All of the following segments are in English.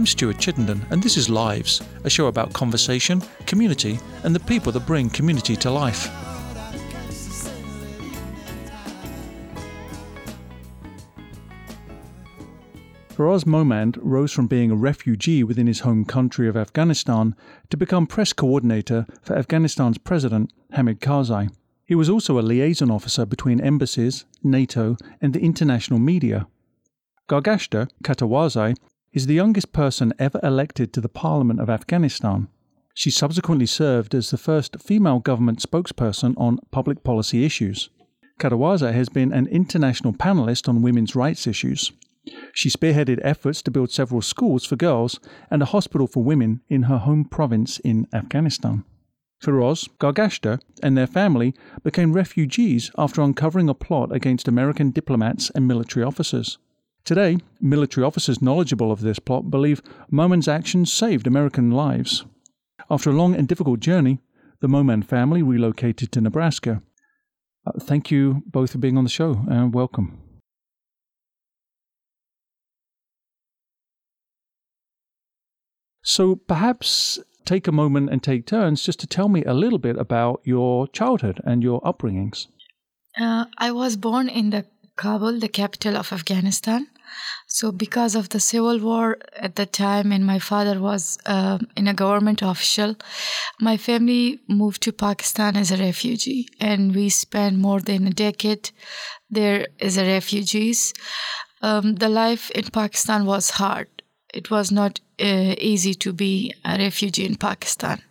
I'm Stuart Chittenden, and this is Lives, a show about conversation, community, and the people that bring community to life. Faraz Momand rose from being a refugee within his home country of Afghanistan to become press coordinator for Afghanistan's president, Hamid Karzai. He was also a liaison officer between embassies, NATO, and the international media. Gargashta Katawazai is the youngest person ever elected to the Parliament of Afghanistan. She subsequently served as the first female government spokesperson on public policy issues. Katawazai has been an international panelist on women's rights issues. She spearheaded efforts to build several schools for girls and a hospital for women in her home province in Afghanistan. Firoz, Gargashta, and their family became refugees after uncovering a plot against American diplomats and military officers. Today, military officers knowledgeable of this plot believe Momand's actions saved American lives. After a long and difficult journey, the Momand family relocated to Nebraska. Uh, thank you both for being on the show and welcome. So perhaps take a moment and take turns just to tell me a little bit about your childhood and your upbringings. Uh, I was born in the Kabul, the capital of Afghanistan. So, because of the civil war at the time, and my father was uh, in a government official, my family moved to Pakistan as a refugee, and we spent more than a decade there as a refugees. Um, the life in Pakistan was hard. It was not uh, easy to be a refugee in Pakistan.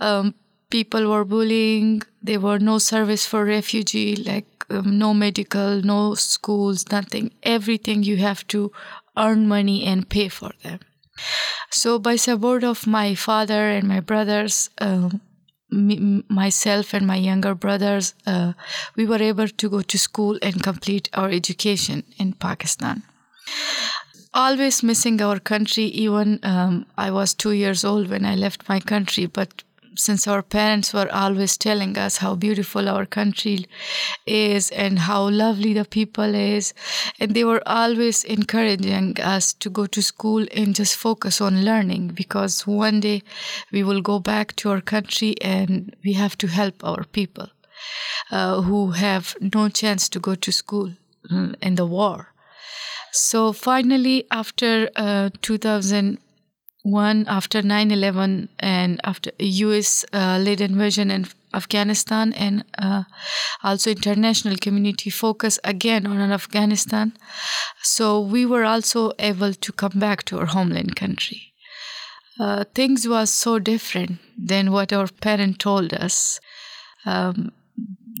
Um, people were bullying. There were no service for refugee, like um, no medical, no schools, nothing. Everything you have to earn money and pay for them. So, by support of my father and my brothers, uh, me, myself and my younger brothers, uh, we were able to go to school and complete our education in Pakistan. Always missing our country, even um, I was two years old when I left my country, but since our parents were always telling us how beautiful our country is and how lovely the people is and they were always encouraging us to go to school and just focus on learning because one day we will go back to our country and we have to help our people uh, who have no chance to go to school in the war. So finally after uh, 2000 one after 9-11 and after us uh, led invasion in afghanistan and uh, also international community focus again on afghanistan. So we were also able to come back to our homeland country. Uh, things was so different than what our parent told us. Um,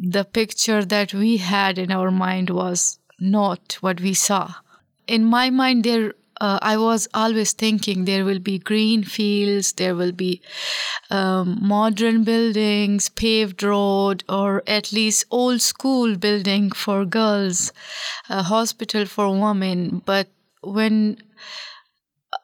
the picture that we had in our mind was not what we saw. In my mind there uh, I was always thinking there will be green fields, there will be um, modern buildings, paved road, or at least old school building for girls, a hospital for women. But when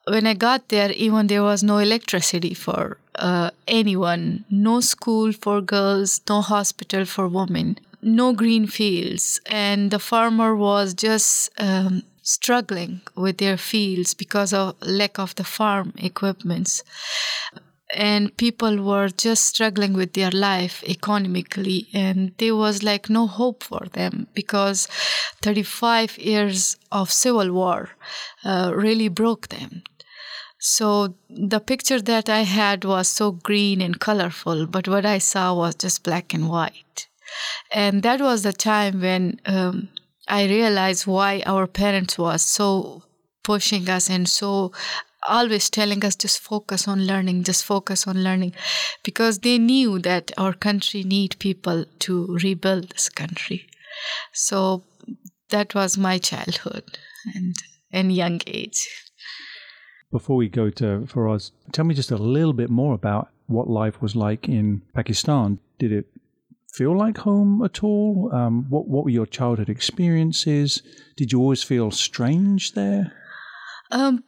when I got there, even there was no electricity for uh, anyone, no school for girls, no hospital for women, no green fields, and the farmer was just um, struggling with their fields because of lack of the farm equipments. And people were just struggling with their life economically and there was like no hope for them because 35 years of civil war uh, really broke them. So the picture that i had was so green and colorful but what i saw was just black and white. And that was the time when um, I realized why our parents was so pushing us and so always telling us just focus on learning just focus on learning because they knew that our country need people to rebuild this country so that was my childhood and and young age before we go to Faraz, tell me just a little bit more about what life was like in Pakistan. Did it feel like home at all? Um, what What were your childhood experiences? Did you always feel strange there? Um,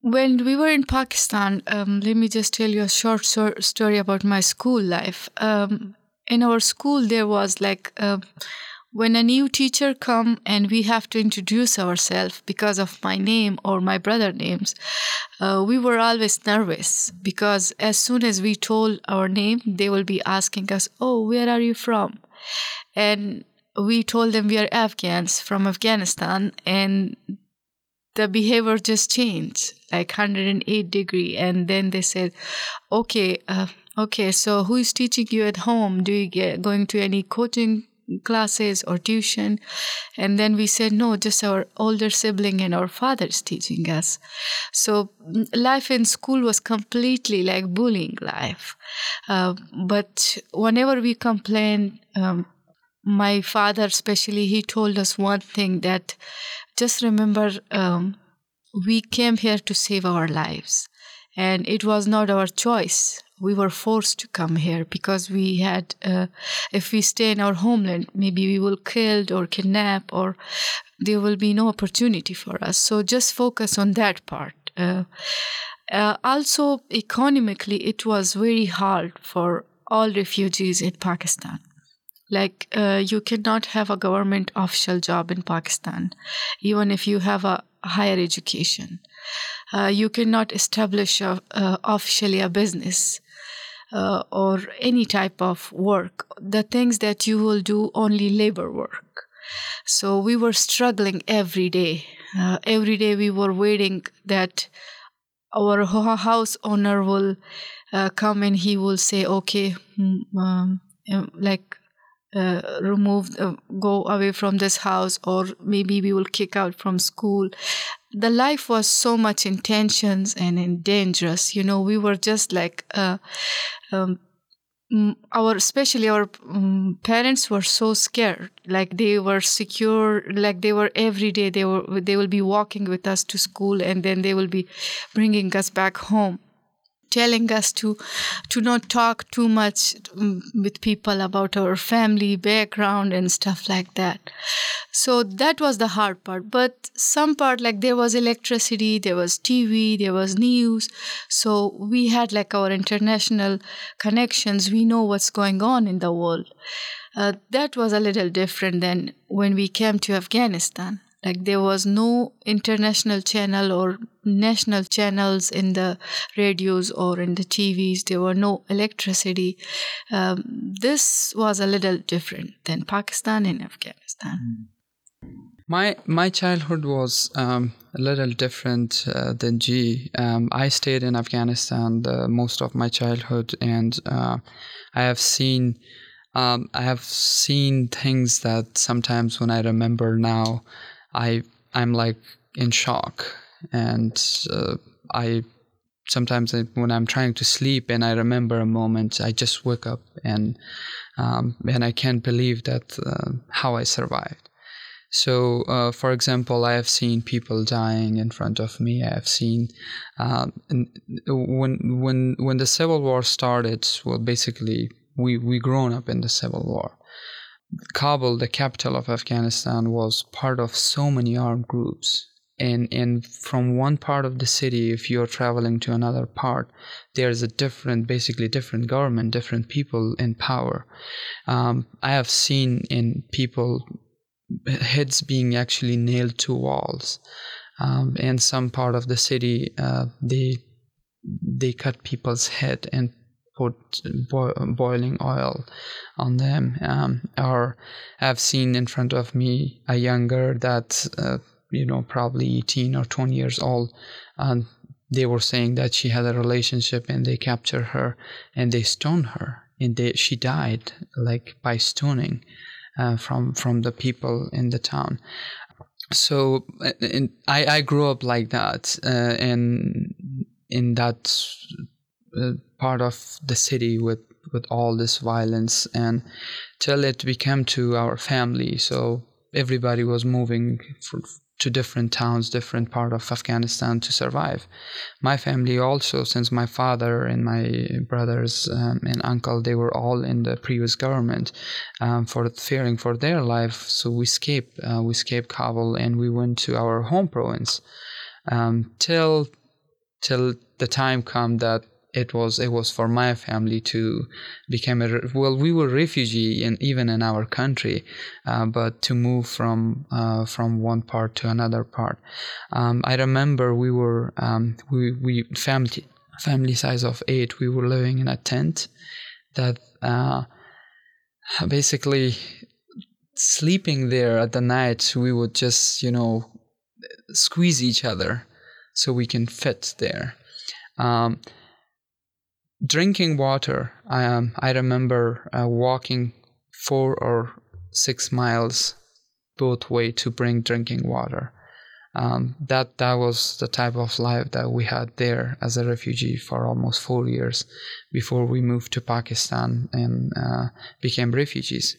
when we were in Pakistan, um, let me just tell you a short so- story about my school life. Um, in our school, there was like uh, when a new teacher come and we have to introduce ourselves because of my name or my brother names uh, we were always nervous because as soon as we told our name they will be asking us oh where are you from? And we told them we are afghans from afghanistan and the behavior just changed like 108 degree. And then they said okay uh, okay so who is teaching you at home? Do you get going to any coaching classes or tuition. And then we said, no, just our older sibling and our father is teaching us. So mm, life in school was completely like bullying life. Uh, but whenever we complained, um, my father, especially, he told us one thing that just remember um, we came here to save our lives. And it was not our choice we were forced to come here because we had uh, if we stay in our homeland maybe we will killed or kidnapped or there will be no opportunity for us. So just focus on that part. Uh, uh, also economically it was very hard for all refugees in pakistan. Like uh, you cannot have a government official job in pakistan even if you have a higher education. Uh, you cannot establish a, uh, officially a business uh, or any type of work, the things that you will do only labor work. So we were struggling every day. Uh, every day we were waiting that our house owner will uh, come and he will say, okay, mm, um, um, like uh, remove, uh, go away from this house, or maybe we will kick out from school. The life was so much in tensions and in dangerous. You know, we were just like uh, um, our especially our um, parents were so scared. Like they were secure like they were every day they were they will be walking with us to school and then they will be bringing us back home telling us to to not talk too much um, with people about our family background and stuff like that. So that was the hard part. But some part like there was electricity there was tv there was news. So we had like our international connections. We know what's going on in the world. Uh, that was a little different than when we came to afghanistan like there was no international channel or national channels in the radios or in the tvs there were no electricity. Um, this was a little different than pakistan and afghanistan. My my childhood was um, a little different uh, than G. Um, I stayed in Afghanistan the, most of my childhood, and uh, I have seen um, I have seen things that sometimes when I remember now, I I'm like in shock, and uh, I sometimes I, when I'm trying to sleep and I remember a moment, I just wake up and um, and I can't believe that uh, how I survived. So, uh, for example, I have seen people dying in front of me. I have seen uh, when when when the civil war started. Well, basically, we we grown up in the civil war, Kabul, the capital of Afghanistan, was part of so many armed groups. And, and from one part of the city, if you're traveling to another part, there's a different, basically different government, different people in power. Um, I have seen in people heads being actually nailed to walls. Um, in some part of the city, uh, they they cut people's head and put bo- boiling oil on them. Um, or I've seen in front of me a younger that, uh, you know, probably 18 or 20 years old, and they were saying that she had a relationship and they captured her and they stoned her and they, she died like by stoning uh, from from the people in the town so I, I grew up like that uh, and in that part of the city with with all this violence. And till it became to our family so everybody was moving for, to different towns different part of afghanistan to survive. My family also since my father and my brothers um, and uncle they were all in the previous government um, for fearing for their life. So we escaped uh, we escaped kabul and we went to our home province. Um, till till the time come that it was it was for my family to become a well we were refugee in even in our country uh, but to move from uh, from one part to another part. Um, i remember we were um, we we family family size of eight we were living in a tent that uh, basically sleeping there at the night we would just you know squeeze each other so we can fit there. Um, drinking water um, i remember uh, walking four or six miles both way to bring drinking water um, that that was the type of life that we had there as a refugee for almost four years before we moved to Pakistan and uh, became refugees.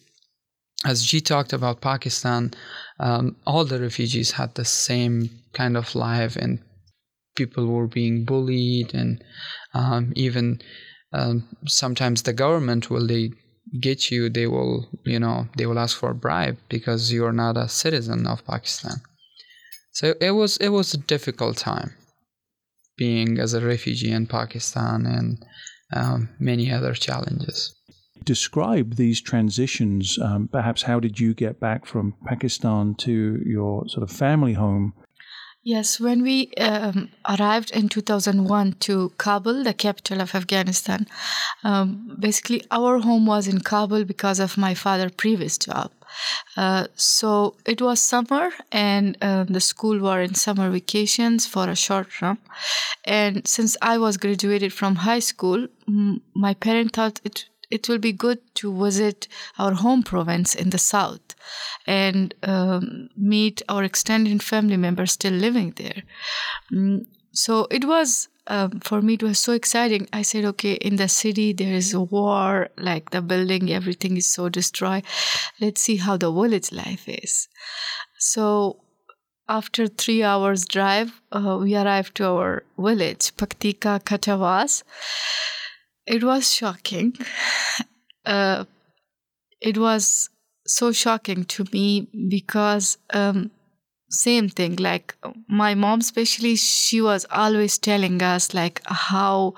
As G talked about Pakistan, um, all the refugees had the same kind of life, and people were being bullied, and um, even um, sometimes the government will they get you, they will you know they will ask for a bribe because you are not a citizen of Pakistan. So it was it was a difficult time being as a refugee in Pakistan and um, many other challenges. Describe these transitions. Um, perhaps how did you get back from Pakistan to your sort of family home? Yes, when we um, arrived in 2001 to Kabul, the capital of Afghanistan, um, basically our home was in Kabul because of my father's previous job. Uh, so it was summer, and uh, the school were in summer vacations for a short term. And since I was graduated from high school, my parents thought it it will be good to visit our home province in the south and um, meet our extended family members still living there. Mm, so it was um, for me it was so exciting. I said okay in the city there is a war like the building everything is so destroyed. Let's see how the village life is. So after three hours drive uh, we arrived to our village paktika katawaz it was shocking. Uh, it was so shocking to me because um, same thing like my mom especially she was always telling us like how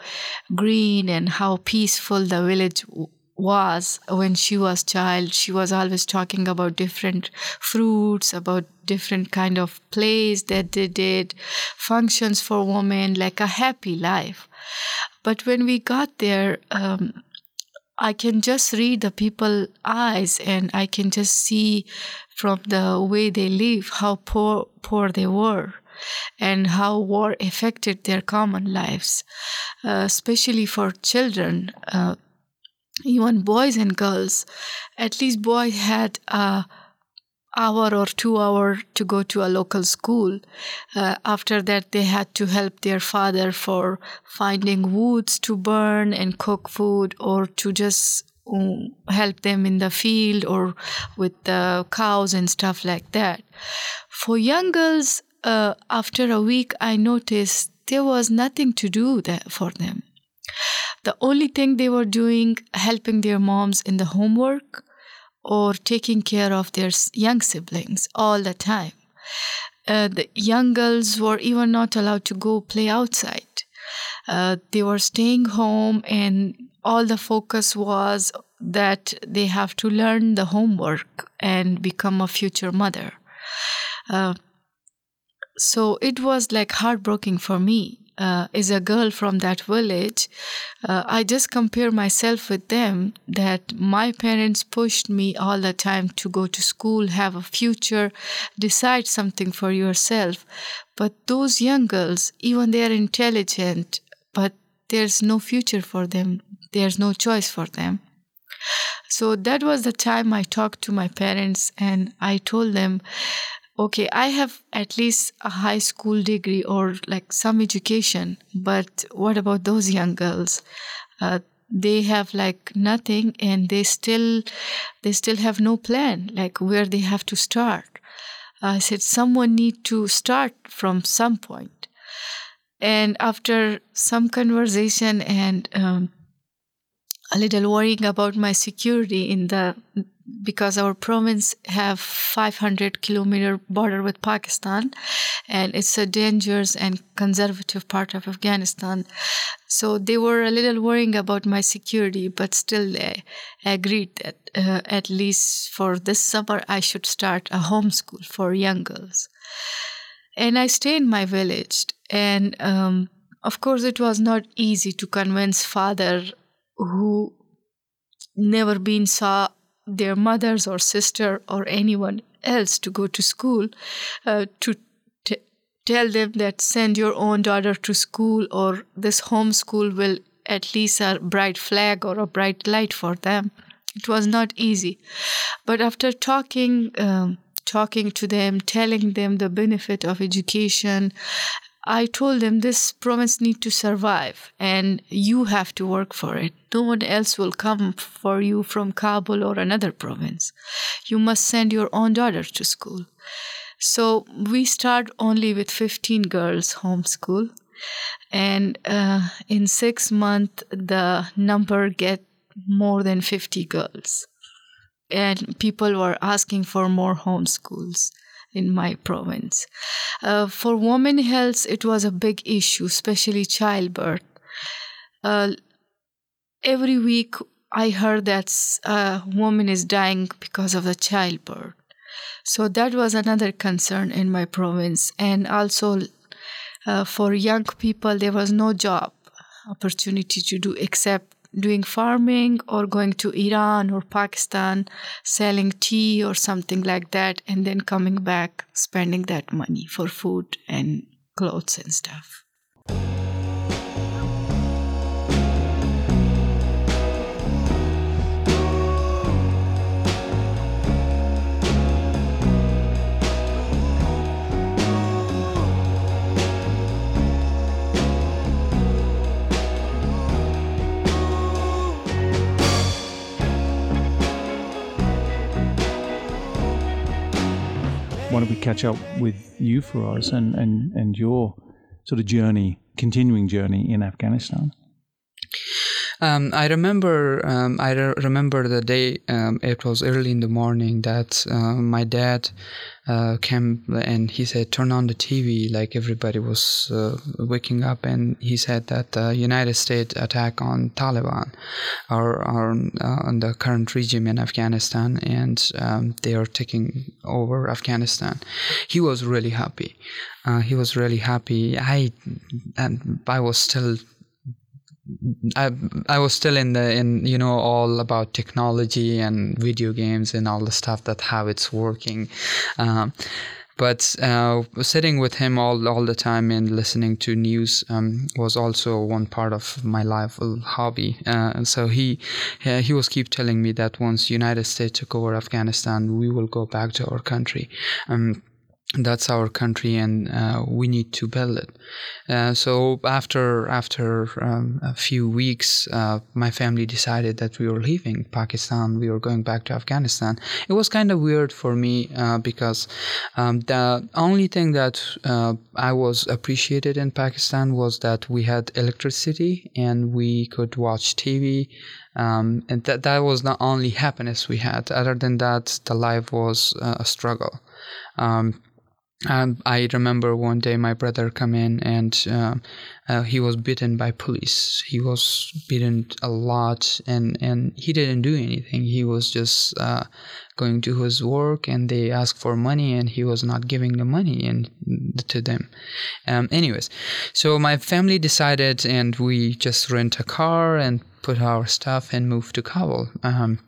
green and how peaceful the village was when she was child. She was always talking about different fruits about different kind of plays that they did functions for women like a happy life but when we got there um, I can just read the people eyes and I can just see from the way they live how poor poor they were and how war affected their common lives, uh, especially for children, uh, even boys and girls. At least boys had a hour or two hour to go to a local school. Uh, after that, they had to help their father for finding woods to burn and cook food, or to just um, help them in the field or with the cows and stuff like that. For young girls, uh, after a week, I noticed there was nothing to do for them. The only thing they were doing, helping their moms in the homework or taking care of their young siblings all the time. Uh, the young girls were even not allowed to go play outside. Uh, they were staying home, and all the focus was that they have to learn the homework and become a future mother. Uh, so it was like heartbreaking for me uh, as a girl from that village, uh, I just compare myself with them that my parents pushed me all the time to go to school, have a future, decide something for yourself. But those young girls, even they are intelligent, but there's no future for them, there's no choice for them. So that was the time I talked to my parents and I told them okay, I have at least a high school degree or like some education, but what about those young girls? Uh, they have like nothing and they still they still have no plan like where they have to start i said someone need to start from some point and after some conversation and um, a little worrying about my security in the because our province have 500 kilometer border with Pakistan and it's a dangerous and conservative part of Afghanistan. So they were a little worrying about my security, but still they agreed that uh, at least for this summer I should start a homeschool for young girls. And I stay in my village and um, of course it was not easy to convince father who never been saw their mothers or sister or anyone else to go to school uh, to t- tell them that send your own daughter to school or this homeschool will at least a bright flag or a bright light for them. It was not easy. But after talking um, talking to them telling them the benefit of education I told them this province need to survive and you have to work for it. No one else will come for you from Kabul or another province. You must send your own daughter to school. So we start only with 15 girls homeschool and uh, in six months the number get more than 50 girls and people were asking for more homeschools in my province. Uh, for women health, it was a big issue, especially childbirth. Uh, every week, I heard that a woman is dying because of the childbirth. So that was another concern in my province. And also, uh, for young people, there was no job opportunity to do except doing farming or going to Iran or Pakistan, selling tea or something like that, and then coming back, spending that money for food and clothes and stuff. Why don't we catch up with you Firoz and, and, and your sort of journey, continuing journey in Afghanistan? Um, I remember, um, I re- remember the day. Um, it was early in the morning that uh, my dad uh, came and he said, "Turn on the TV." Like everybody was uh, waking up, and he said that the United States attack on Taliban, or, or uh, on the current regime in Afghanistan, and um, they are taking over Afghanistan. He was really happy. Uh, he was really happy. I, I was still I I was still in the in you know all about technology and video games and all the stuff that how it's working, um, but uh, sitting with him all all the time and listening to news um, was also one part of my life hobby. Uh, so he he was keep telling me that once United States took over Afghanistan, we will go back to our country. Um, that's our country and uh, we need to build it. Uh, so after after um, a few weeks uh, my family decided that we were leaving pakistan. We were going back to afghanistan. It was kind of weird for me uh, because um, the only thing that uh, i was appreciated in pakistan was that we had electricity and we could watch tv um, and that that was the only happiness we had. Other than that the life was uh, a struggle. Um, I remember one day my brother come in and uh, uh, he was bitten by police. He was bitten a lot, and and he didn't do anything. He was just uh, going to his work, and they asked for money, and he was not giving the money and to them. Um, anyways, so my family decided, and we just rent a car and put our stuff and moved to Kabul. Um,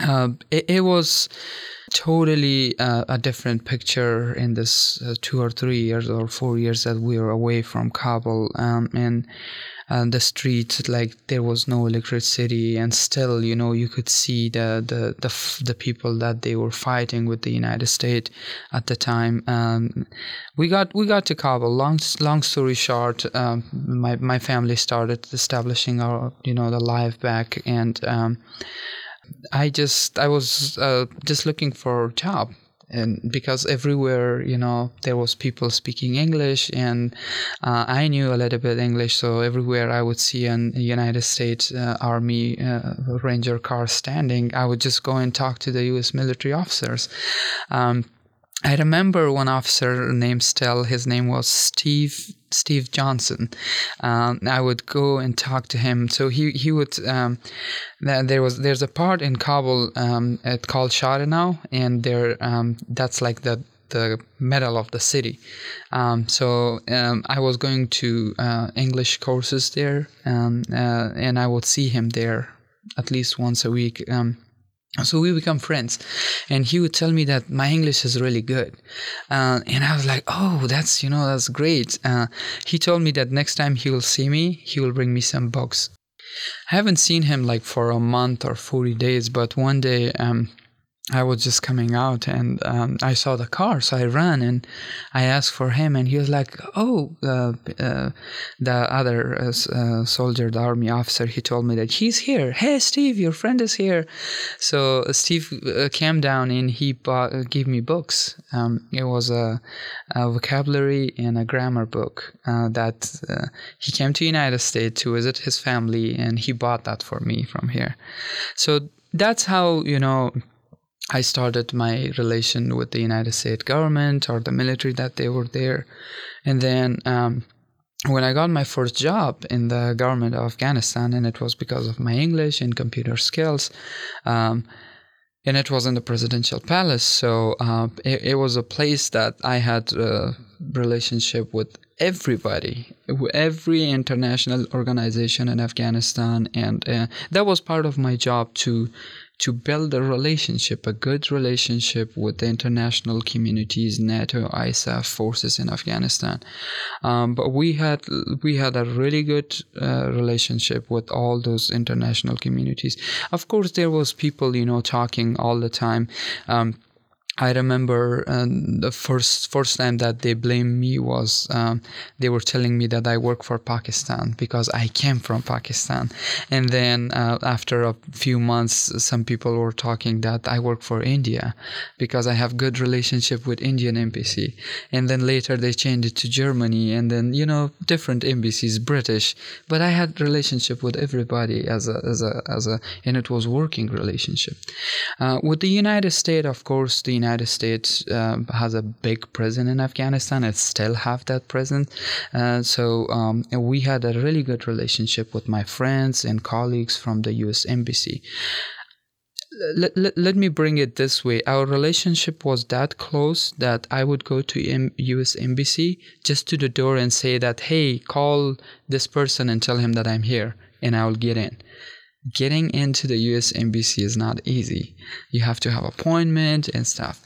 uh, it, it was totally uh, a different picture in this uh, two or three years or four years that we were away from Kabul um, and uh, the streets like there was no electricity and still you know you could see the the the, the people that they were fighting with the United States at the time. Um, we got we got to Kabul. Long long story short um, my my family started establishing our you know the life back and um, I just I was uh, just looking for a job. And because everywhere you know there was people speaking english and uh, i knew a little bit english. So everywhere i would see an united states uh, army uh, ranger car standing i would just go and talk to the us military officers. Um, I remember one officer named Still. His name was Steve Steve Johnson. Um, I would go and talk to him. So he he would. Um, there was there's a part in Kabul um, called Shahrenau, and there um, that's like the the middle of the city. Um, so um, I was going to uh, English courses there, um, uh, and I would see him there at least once a week. So we become friends. And he would tell me that my english is really good. Uh, and i was like oh that's you know that's great. Uh, he told me that next time he will see me he will bring me some books. I haven't seen him like for a month or 40 days but one day um, I was just coming out and um, I saw the car, so I ran and I asked for him, and he was like, "Oh, uh, uh, the other uh, uh soldier, the army officer, he told me that he's here. Hey, Steve, your friend is here." So Steve uh, came down and he bought, uh, gave me books. Um, it was a, a, vocabulary and a grammar book that he came to United States to visit his family, and he bought that for me from here. So that's how you know I started my relation with the United States government or the military that they were there. And then um, when I got my first job in the government of Afghanistan, and it was because of my English and computer skills, um, and it was in the presidential palace. So uh, it, it, was a place that I had a relationship with everybody, every international organization in Afghanistan, and uh, that was part of my job to to build a relationship, a good relationship with the international communities, NATO, ISAF forces in Afghanistan. Um, but we had we had a really good uh, relationship with all those international communities. Of course, there was people you know talking all the time. Um, I remember um, the first first time that they blamed me was um, they were telling me that I work for Pakistan because I came from Pakistan, and then uh, after a few months, some people were talking that I work for India because I have good relationship with Indian embassy, and then later they changed it to Germany, and then you know different embassies, British, but I had relationship with everybody as a as a as a and it was working relationship. Uh, with the United States, of course, the United United States uh, has a big presence in Afghanistan. It still have that presence. Uh, so um, we had a really good relationship with my friends and colleagues from the U.S. Embassy. Let, let, let, me bring it this way our relationship was that close that i would go to M- us embassy just to the door and say that hey call this person and tell him that i'm here and i will get in getting into the US embassy is not easy. You have to have appointment and stuff.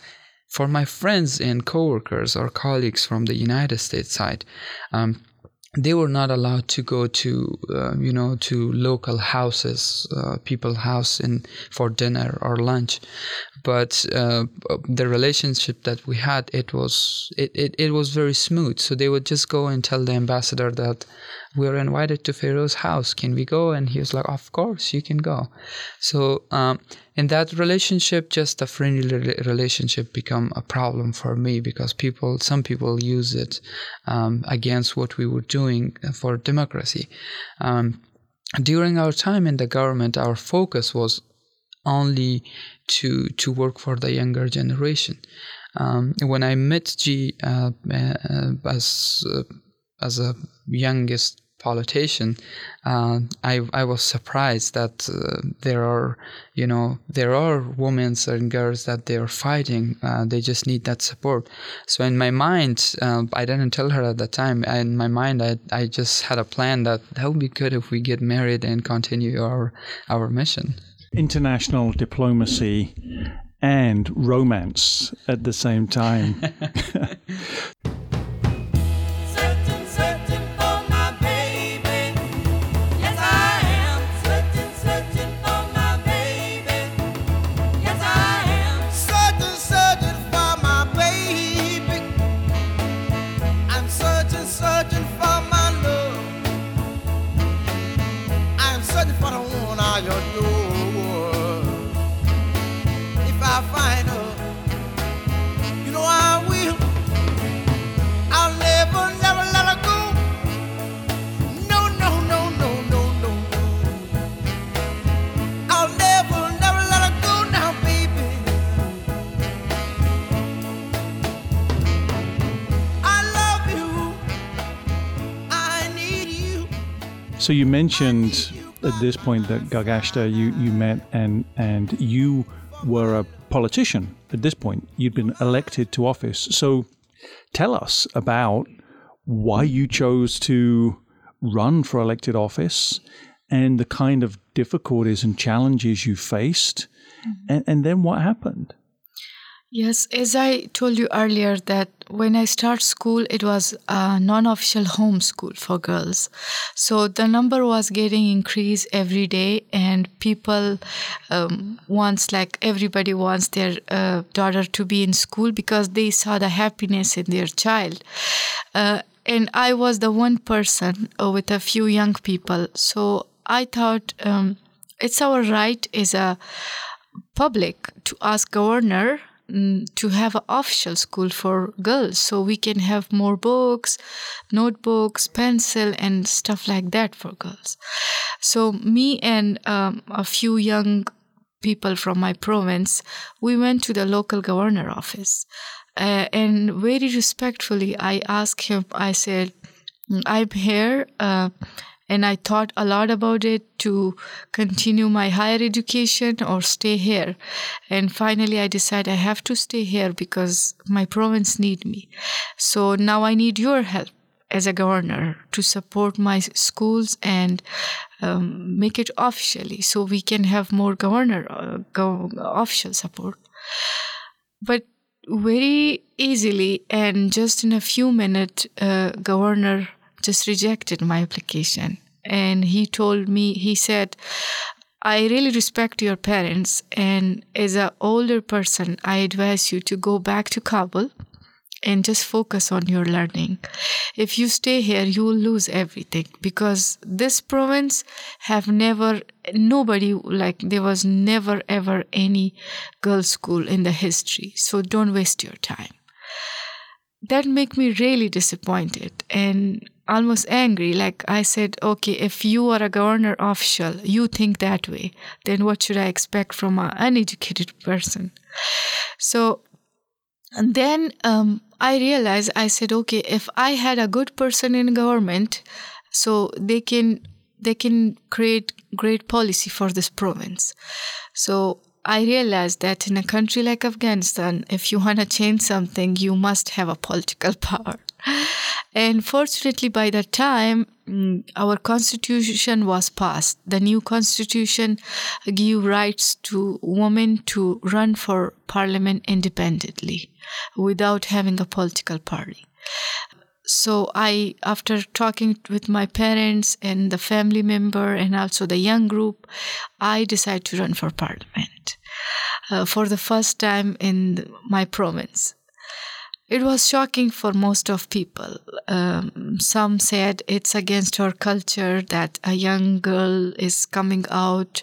For my friends and coworkers or colleagues from the United States side, um, they were not allowed to go to uh, you know to local houses uh, people house in for dinner or lunch but uh, the relationship that we had it was it, it, it was very smooth so they would just go and tell the ambassador that we are invited to Pharaoh's house. Can we go? And he was like, Of course, you can go. So, um, in that relationship, just a friendly relationship become a problem for me because people, some people use it um, against what we were doing for democracy. Um, during our time in the government, our focus was only to to work for the younger generation. Um, when I met G uh, uh, as uh, as a youngest politician, uh, I I was surprised that uh, there are you know there are women and girls that they are fighting. Uh, they just need that support. So in my mind, uh, I didn't tell her at the time. In my mind, I I just had a plan that that would be good if we get married and continue our our mission. International diplomacy and romance at the same time. So you mentioned at this point that Gargashta you, you met and and you were a politician at this point. You'd been elected to office. So tell us about why you chose to run for elected office and the kind of difficulties and challenges you faced mm-hmm. and, and then what happened. Yes, as I told you earlier, that when I start school, it was a non-official homeschool for girls. So the number was getting increased every day, and people um, wants like everybody wants their uh, daughter to be in school because they saw the happiness in their child. Uh, and I was the one person uh, with a few young people. So I thought um, it's our right as a public to ask governor Mm, to have an official school for girls so we can have more books notebooks pencil and stuff like that for girls. So me and um, a few young people from my province we went to the local governor office. Uh, and very respectfully i asked him i said i'm here uh, and I thought a lot about it to continue my higher education or stay here. And finally, I decided I have to stay here because my province need me. So now I need your help as a governor to support my schools and um, make it officially so we can have more governor uh, go, official support. But very easily and just in a few minutes, uh, governor just rejected my application. And he told me, he said, I really respect your parents, and as an older person, I advise you to go back to Kabul and just focus on your learning. If you stay here, you will lose everything because this province have never nobody like there was never ever any girls' school in the history. So don't waste your time. That make me really disappointed and almost angry. Like I said, okay, if you are a governor official, you think that way, then what should I expect from an uneducated person? So, and then um, I realized, I said, okay, if I had a good person in government, so they can they can create great policy for this province. So I realized that in a country like Afghanistan, if you want to change something, you must have a political power. And fortunately, by that time, mm, our constitution was passed. The new constitution gave rights to women to run for parliament independently without having a political party. So I, after talking with my parents and the family member and also the young group, I decided to run for parliament uh, for the first time in my province. It was shocking for most of people. Um, some said it's against our culture that a young girl is coming out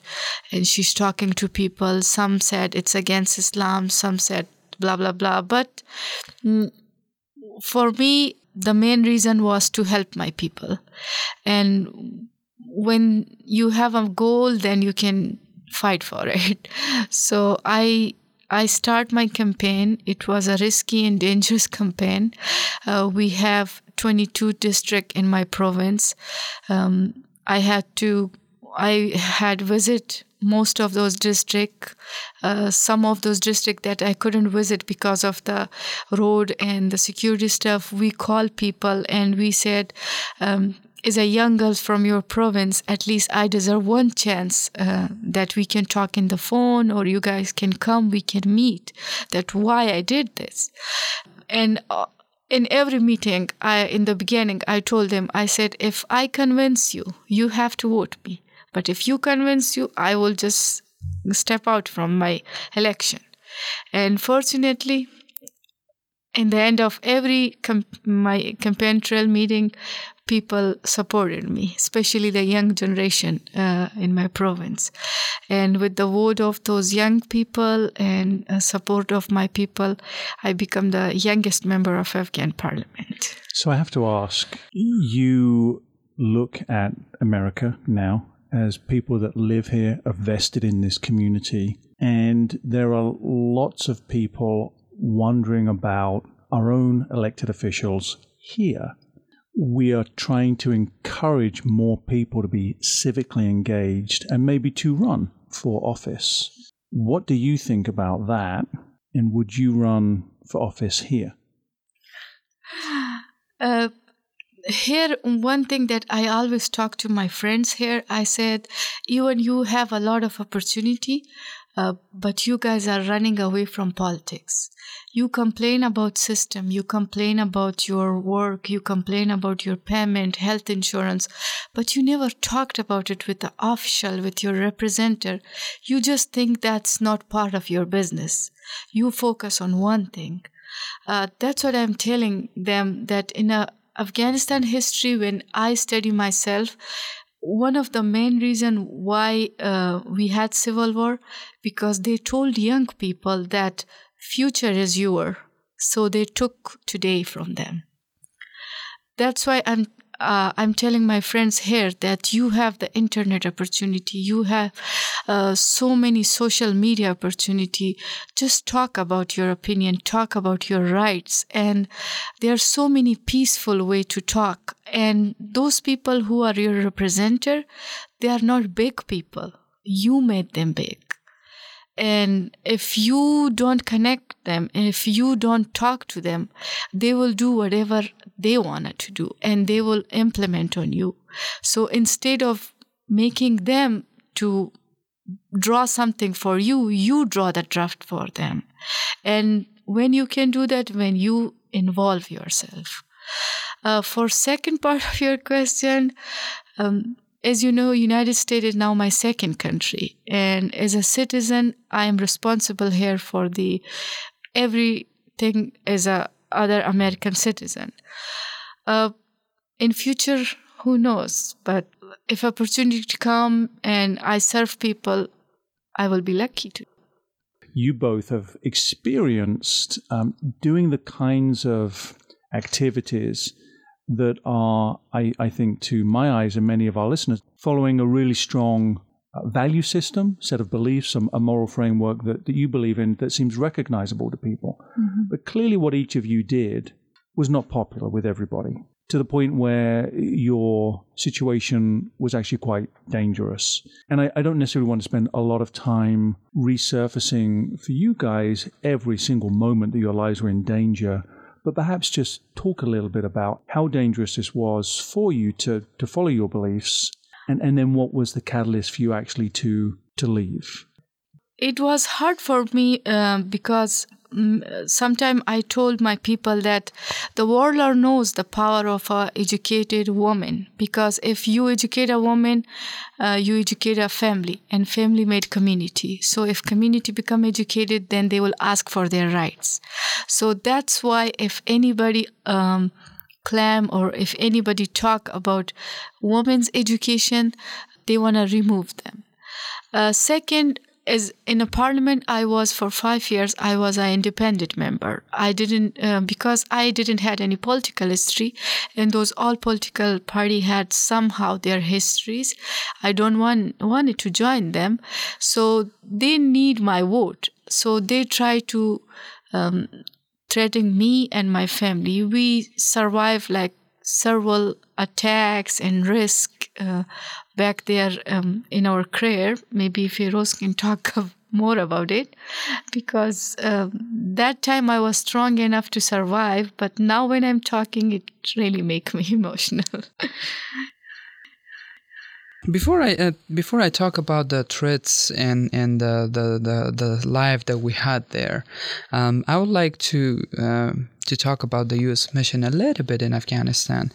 and she's talking to people. Some said it's against Islam. Some said blah, blah, blah. But mm, for me, the main reason was to help my people. And when you have a goal, then you can fight for it. So I I start my campaign. It was a risky and dangerous campaign. Uh, we have 22 district in my province. Um, I had to, I had visit most of those district, uh, some of those district that I couldn't visit because of the road and the security stuff. We called people and we said. Um, is a young girl from your province, at least I deserve one chance uh, that we can talk in the phone or you guys can come, we can meet. That why I did this. And uh, in every meeting, I in the beginning, I told them, I said, if I convince you, you have to vote me. But if you convince you, I will just step out from my election. And fortunately, in the end of every com- my campaign trail meeting, people supported me, especially the young generation uh, in my province. And with the vote of those young people and uh, support of my people, I become the youngest member of Afghan parliament. So I have to ask, you look at America now as people that live here are vested in this community, and there are lots of people wondering about our own elected officials here we are trying to encourage more people to be civically engaged and maybe to run for office. What do you think about that? And would you run for office here? Uh, here one thing that i always talk to my friends here i said even you have a lot of opportunity uh, but you guys are running away from politics. You complain about system you complain about your work you complain about your payment health insurance but you never talked about it with the official with your representative. You just think that's not part of your business. You focus on one thing. Uh, that's what i'm telling them that in a Afghanistan history, when I study myself, one of the main reason why uh, we had civil war because they told young people that future is your. So they took today from them. That's why i'm uh, I'm telling my friends here that you have the internet opportunity, you have uh, so many social media opportunity. Just talk about your opinion, talk about your rights, and there are so many peaceful way to talk. And those people who are your representative, they are not big people. You made them big. And if you don't connect them, if you don't talk to them, they will do whatever they wanted to do and they will implement on you. So instead of making them to draw something for you, you draw the draft for them. And when you can do that, when you involve yourself. Uh, for second part of your question, um, as you know, United States is now my second country, and as a citizen, I am responsible here for the everything as a other American citizen. Uh, in future, who knows? But if opportunity to come and I serve people, I will be lucky to. You both have experienced um, doing the kinds of activities that are, I, I think, to my eyes and many of our listeners, following a really strong uh, value system, set of beliefs, a, a moral framework that, that you believe in that seems recognizable to people. Mm-hmm. But clearly, what each of you did was not popular with everybody to the point where your situation was actually quite dangerous. And I, I, don't necessarily want to spend a lot of time resurfacing for you guys every single moment that your lives were in danger but perhaps just talk a little bit about how dangerous this was for you to, to follow your beliefs and, and then what was the catalyst for you actually to, to leave? It was hard for me uh, because Mm, sometime I told my people that the world knows the power of a educated woman because if you educate a woman, uh, you educate a family, and family made community. So if community become educated, then they will ask for their rights. So that's why if anybody um, claim or if anybody talk about women's education, they want to remove them. Uh, second, as in a parliament i was for five years i was an independent member. I didn't uh, because i didn't had any political history and those all political party had somehow their histories. I don't want wanted to join them. So they need my vote. So they try to um, threaten me and my family. We survive like several attacks and risk uh, back there um, in our career. Maybe Feroz can talk more about it because um, that time I was strong enough to survive, but now when I'm talking, it really makes me emotional. Before I uh, before I talk about the threats and and the the the, the life that we had there, um, I would like to uh, to talk about the U.S. mission a little bit in Afghanistan.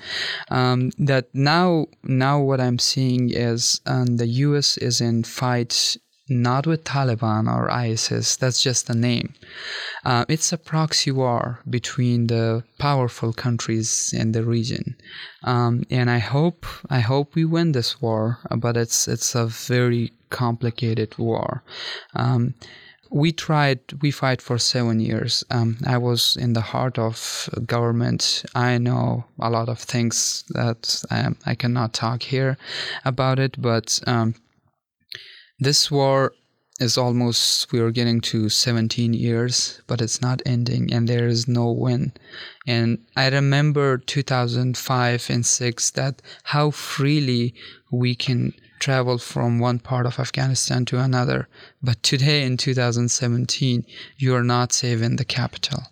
Um, that now now what I'm seeing is um, the U.S. is in fight not with Taliban or ISIS. That's just the name. Uh, it's a proxy war between the powerful countries in the region, um, and I hope I hope we win this war. But it's it's a very complicated war. Um, we tried we fight for seven years. Um, i was in the heart of government. I know a lot of things that i, I cannot talk here about it but um, this war is almost we are getting to 17 years but it's not ending and there is no win. And i remember 2005 and 6 that how freely we can travel from one part of afghanistan to another but today in 2017 you are not saving the capital.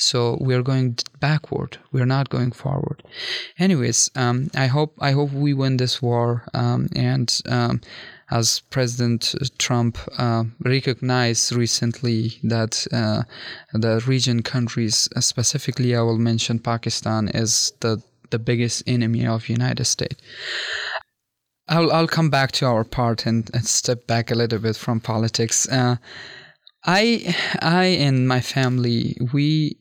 So we're going backward. We're not going forward. Anyways um, i hope i hope we win this war um, and um, as President Trump uh, recognized recently that uh, the region countries, specifically I will mention Pakistan, is the, the biggest enemy of United States. I'll, I'll come back to our part and, and step back a little bit from politics. Uh, I I and my family we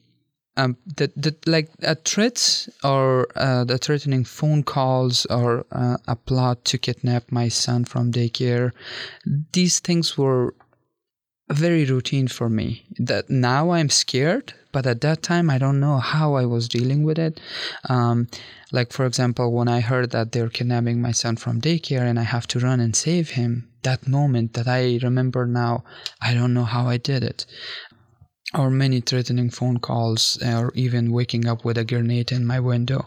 um, the, the like a threat or uh, the threatening phone calls or uh, a plot to kidnap my son from daycare these things were very routine for me that now i'm scared but at that time i don't know how i was dealing with it. Um, like for example when i heard that they're kidnapping my son from daycare and i have to run and save him that moment that i remember now i don't know how i did it. Or many threatening phone calls or even waking up with a grenade in my window.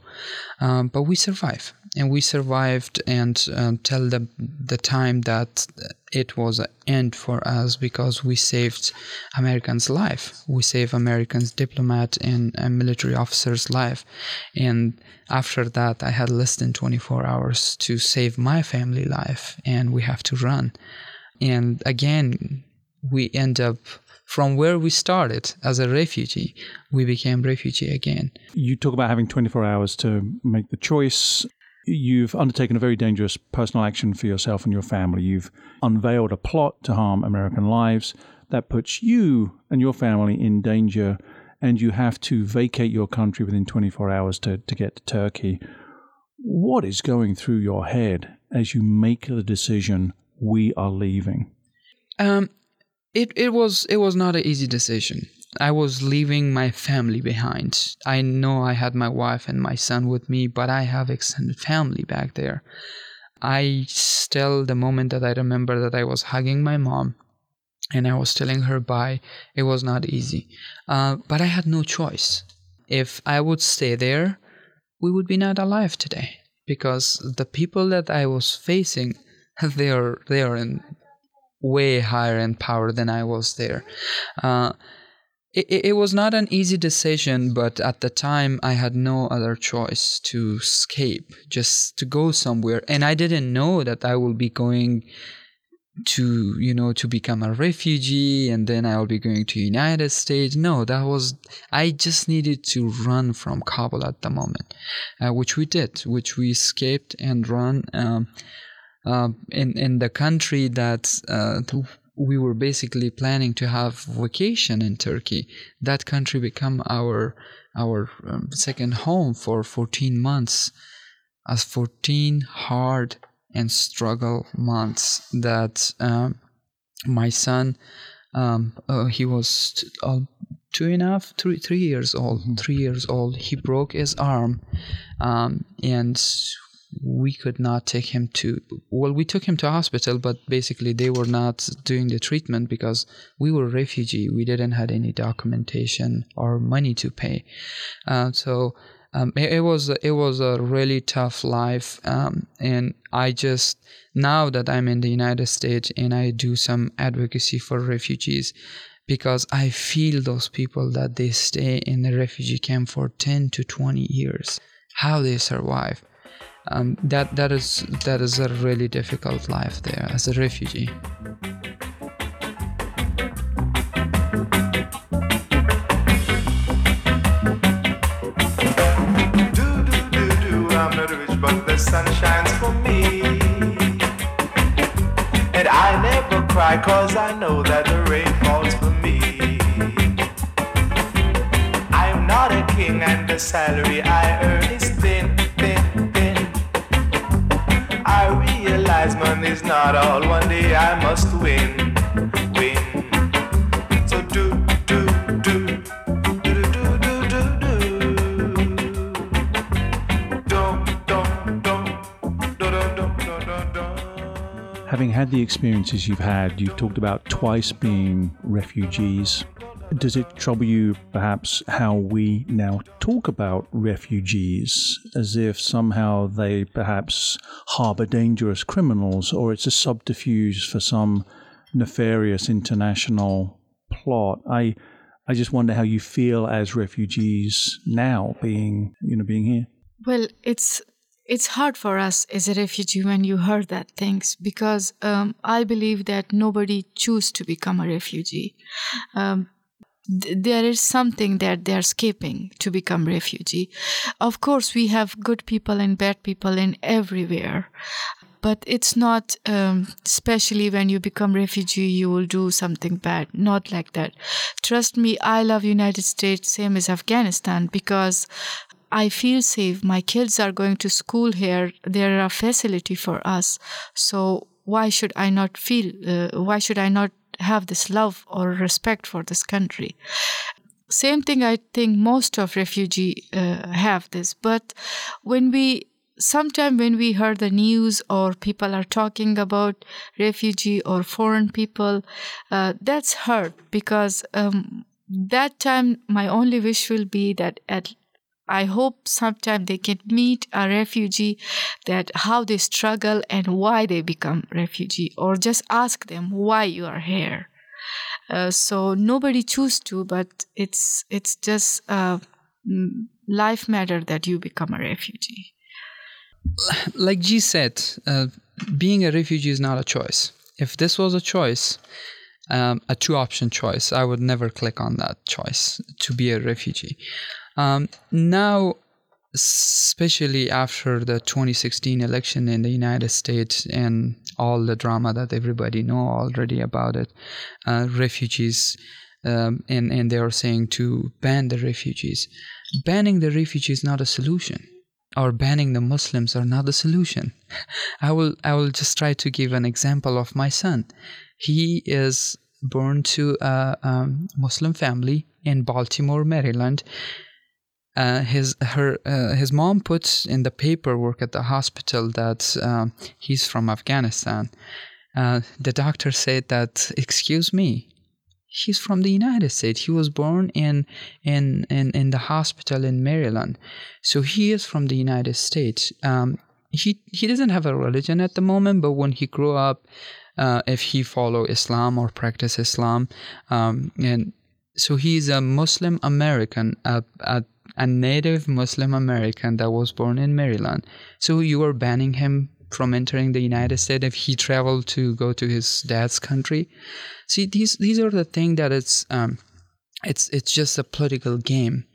Um, but we survived and we survived and um, tell the, the time that it was an end for us because we saved americans life we saved americans diplomat and, and military officers life and after that i had less than 24 hours to save my family life and we have to run and again we end up from where we started as a refugee, we became refugee again. You talk about having 24 hours to make the choice. You've undertaken a very dangerous personal action for yourself and your family. You've unveiled a plot to harm American lives that puts you and your family in danger, and you have to vacate your country within 24 hours to, to get to Turkey. What is going through your head as you make the decision, we are leaving? Um, it, it was it was not an easy decision. I was leaving my family behind. I know I had my wife and my son with me, but I have extended family back there. I still the moment that I remember that I was hugging my mom and I was telling her bye. It was not easy, uh, but I had no choice. If I would stay there, we would be not alive today because the people that I was facing, they are they are in way higher in power than I was there. Uh, it, it was not an easy decision, but at the time I had no other choice to escape, just to go somewhere. And I didn't know that I will be going to you know to become a refugee and then i'll be going to united states no that was i just needed to run from kabul at the moment uh, which we did which we escaped and run um, uh, in in the country that uh, we were basically planning to have vacation in Turkey. That country become our our um, second home for 14 months, as 14 hard and struggle months that um, my son um, uh, he was t- uh, two and a half three three years old three years old he broke his arm um, and we could not take him to well we took him to hospital but basically they were not doing the treatment because we were refugee. We didn't had any documentation or money to pay. Uh, so um, it, it, was it was a really tough life um, and i just now that i'm in the united states and i do some advocacy for refugees because i feel those people that they stay in the refugee camp for 10 to 20 years how they survive um, that that is that is a really difficult life there as a refugee. cause I know that the rain falls for me. I'm not a king and the salary I earn money's not all. One day I must win, win. So do, do, do. having had the experiences you've had, you've talked about twice being refugees. Does it trouble you, perhaps, how we now talk about refugees as if somehow they perhaps harbor dangerous criminals or it's a subterfuge for some nefarious international plot? I, I just wonder how you feel as refugees now, being you know being here. Well, it's it's hard for us as a refugee when you heard that things because um, I believe that nobody choose to become a refugee. Um, there is something that they're escaping to become refugee of course we have good people and bad people in everywhere but it's not um, especially when you become refugee you will do something bad not like that trust me i love united states same as afghanistan because I feel safe. My kids are going to school here. There are facility for us. So why should I not feel? Uh, why should I not have this love or respect for this country. Same thing, I think most of refugee uh, have this. But when we sometime when we heard the news or people are talking about refugee or foreign people, uh, that's hurt because um, that time my only wish will be that at I hope sometime they can meet a refugee that how they struggle and why they become refugee or just ask them why you are here. Uh, so nobody choose to, but it's it's just a life matter that you become a refugee. Like G said, uh, being a refugee is not a choice. If this was a choice, um, a two option choice, I would never click on that choice to be a refugee. Um, now, especially after the 2016 election in the United States and all the drama that everybody know already about it, uh, refugees, um, and and they are saying to ban the refugees. Banning the refugees is not a solution, or banning the Muslims are not a solution. I will I will just try to give an example of my son. He is born to a um, Muslim family in Baltimore, Maryland uh, his her uh, his mom puts in the paperwork at the hospital that uh, he's from Afghanistan. Uh, the doctor said that, excuse me, he's from the United States. He was born in in in, in the hospital in Maryland, so he is from the United States. Um, he he doesn't have a religion at the moment, but when he grew up, uh, if he follow Islam or practice Islam, um, and so he's a Muslim American, a, a native Muslim American that was born in Maryland. So you are banning him from entering the United States if he traveled to go to his dad's country. See, these these are the thing that it's um, it's it's just a political game.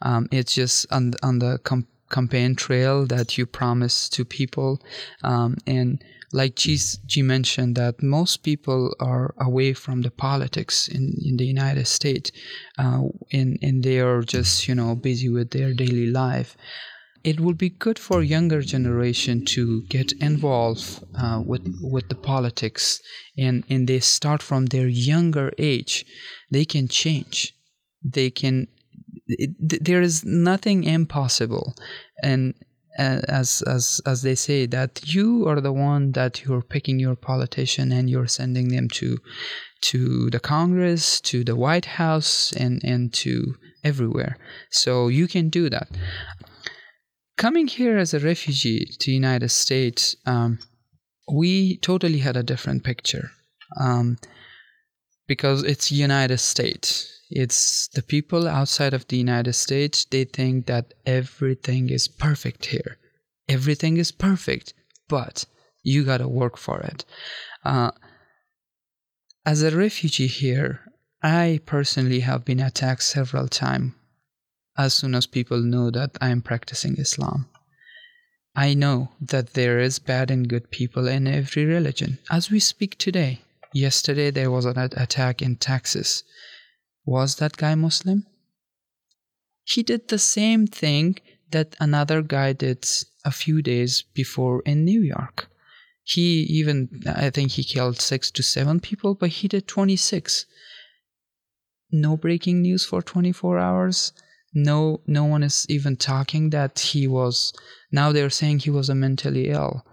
Um, it's just on on the com- campaign trail that you promise to people, um, and like G, G mentioned that most people are away from the politics in, in the United States uh, and, and they are just you know busy with their daily life. It would be good for younger generation to get involved uh, with with the politics and and they start from their younger age. They can change. They can it, there is nothing impossible. And as as as they say that you are the one that you're picking your politician and you're sending them to to the congress to the white house and and to everywhere. So you can do that. Coming here as a refugee to united states um, we totally had a different picture um, because it's united states it's the people outside of the United States, they think that everything is perfect here. Everything is perfect, but you gotta work for it. Uh, as a refugee here, I personally have been attacked several times as soon as people know that I am practicing Islam. I know that there is bad and good people in every religion. As we speak today, yesterday there was an attack in Texas was that guy Muslim? He did the same thing that another guy did a few days before in New York. He even, I think he killed six to seven people, but he did 26. No breaking news for 24 hours. No, no one is even talking that he was. Now they're saying he was mentally ill.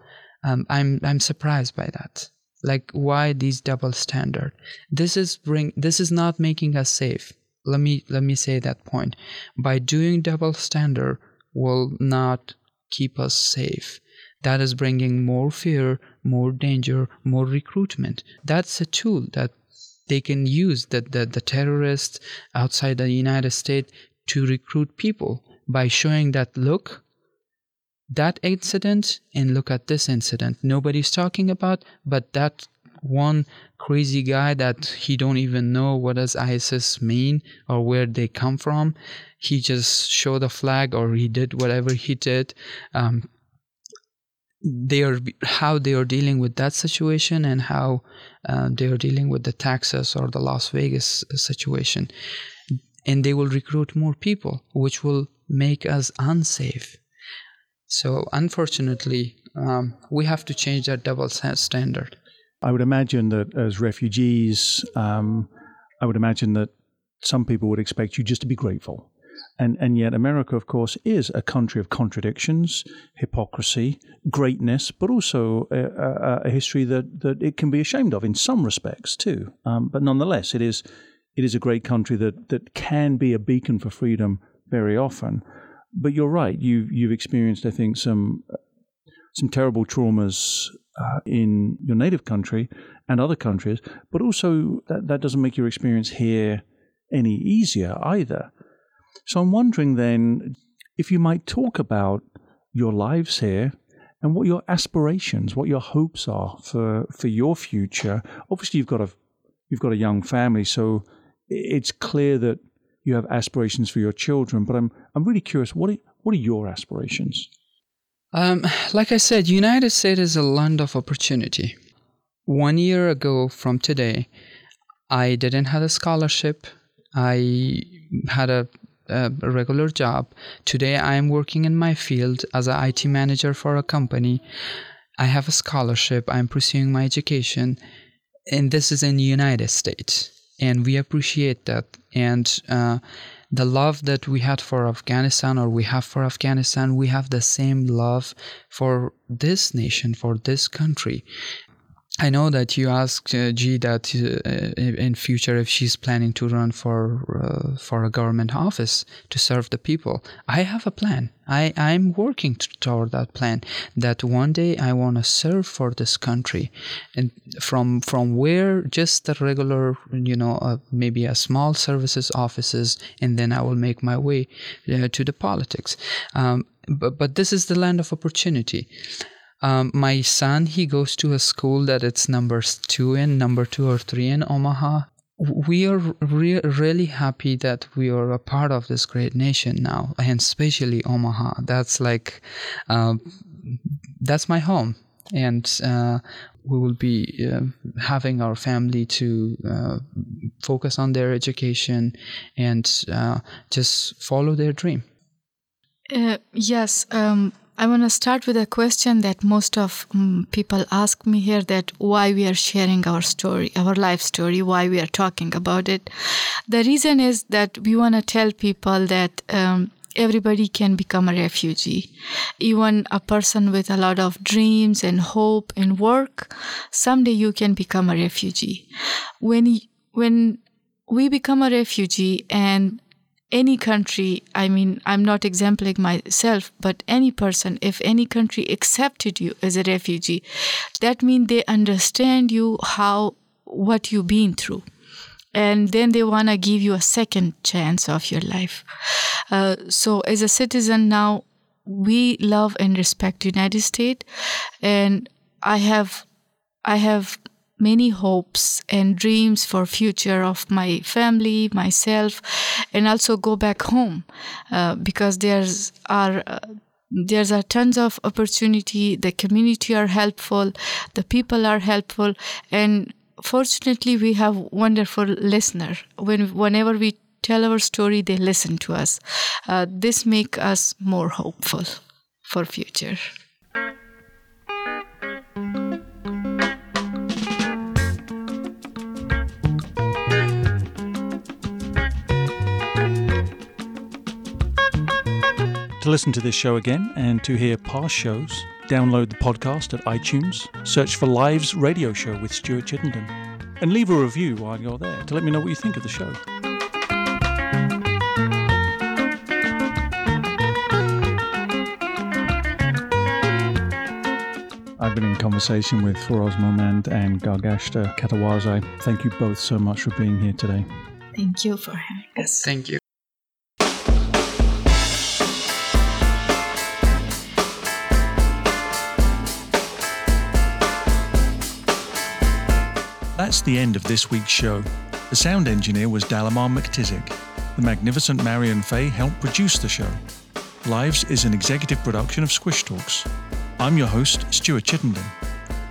Um, I'm, I'm surprised by that. Like why these double standard? This is bring this is not making us safe. Let me let me say that point. By doing double standard will not keep us safe. That is bringing more fear more danger more recruitment. That's a tool that they can use that the, the terrorists outside the united states to recruit people. By showing that look that incident and look at this incident. Nobody's talking about but that one crazy guy that he don't even know what does isis mean or where they come from. He just showed a flag or he did whatever he did. Um, they are how they are dealing with that situation and how uh, they are dealing with the texas or the las vegas situation. And they will recruit more people which will make us unsafe so unfortunately, um, we have to change that double standard. I would imagine that as refugees, um, I would imagine that some people would expect you just to be grateful. And, and yet, America, of course, is a country of contradictions, hypocrisy, greatness, but also a, a, a history that, that it can be ashamed of in some respects too. Um, but nonetheless, it is it is a great country that, that can be a beacon for freedom very often. But you're right. You you've experienced, I think, some some terrible traumas uh, in your native country and other countries. But also, that that doesn't make your experience here any easier either. So I'm wondering then if you might talk about your lives here and what your aspirations, what your hopes are for for your future. Obviously, you've got a you've got a young family, so it's clear that you have aspirations for your children, but I'm I'm really curious what are, what are your aspirations? Um, like I said, United States is a land of opportunity. One year ago from today, I didn't have a scholarship. I had a, a regular job. Today, I am working in my field as an IT manager for a company. I have a scholarship. I'm pursuing my education, and this is in the United States and we appreciate that. And uh, the love that we had for afghanistan or we have for afghanistan we have the same love for this nation for this country I know that you asked uh, G that uh, in future if she's planning to run for uh, for a government office to serve the people. I have a plan. I I'm working toward that plan. That one day I want to serve for this country, and from from where just the regular you know uh, maybe a small services offices, and then I will make my way uh, to the politics. Um, but but this is the land of opportunity um, my son, he goes to a school that it's number two and number two or three in Omaha. We are re- really happy that we are a part of this great nation now, and especially Omaha. That's like, uh, that's my home, and uh, we will be uh, having our family to uh, focus on their education and uh, just follow their dream. Uh, yes. Um, I want to start with a question that most of um, people ask me here that why we are sharing our story, our life story, why we are talking about it. The reason is that we want to tell people that um, everybody can become a refugee. Even a person with a lot of dreams and hope and work, someday you can become a refugee. When when we become a refugee and any country, I mean, I'm not exempling myself, but any person, if any country accepted you as a refugee, that means they understand you how, what you've been through. And then they want to give you a second chance of your life. Uh, so, as a citizen now, we love and respect United States, and I have, I have many hopes and dreams for future of my family myself and also go back home uh, because there's are uh, there's a tons of opportunity. The community are helpful. The people are helpful. And fortunately we have wonderful listener. When whenever we tell our story they listen to us. Uh, this make us more hopeful for future To listen to this show again and to hear past shows, Download the podcast at iTunes, search for Lives Radio Show with Stuart Chittenden, and leave a review while you're there to let me know what you think of the show. I've been in conversation with Feroz Momand and Gargashta Katawazai. Thank you both so much for being here today. Thank you for having us. Thank you. That's the end of this week's show. The sound engineer was Dalamar McTizick. The magnificent Marion Fay helped produce the show. Lives is an executive production of Squish Talks. I'm your host, Stuart Chittenden.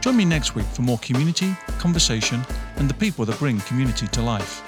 Join me next week for more community, conversation, and the people that bring community to life.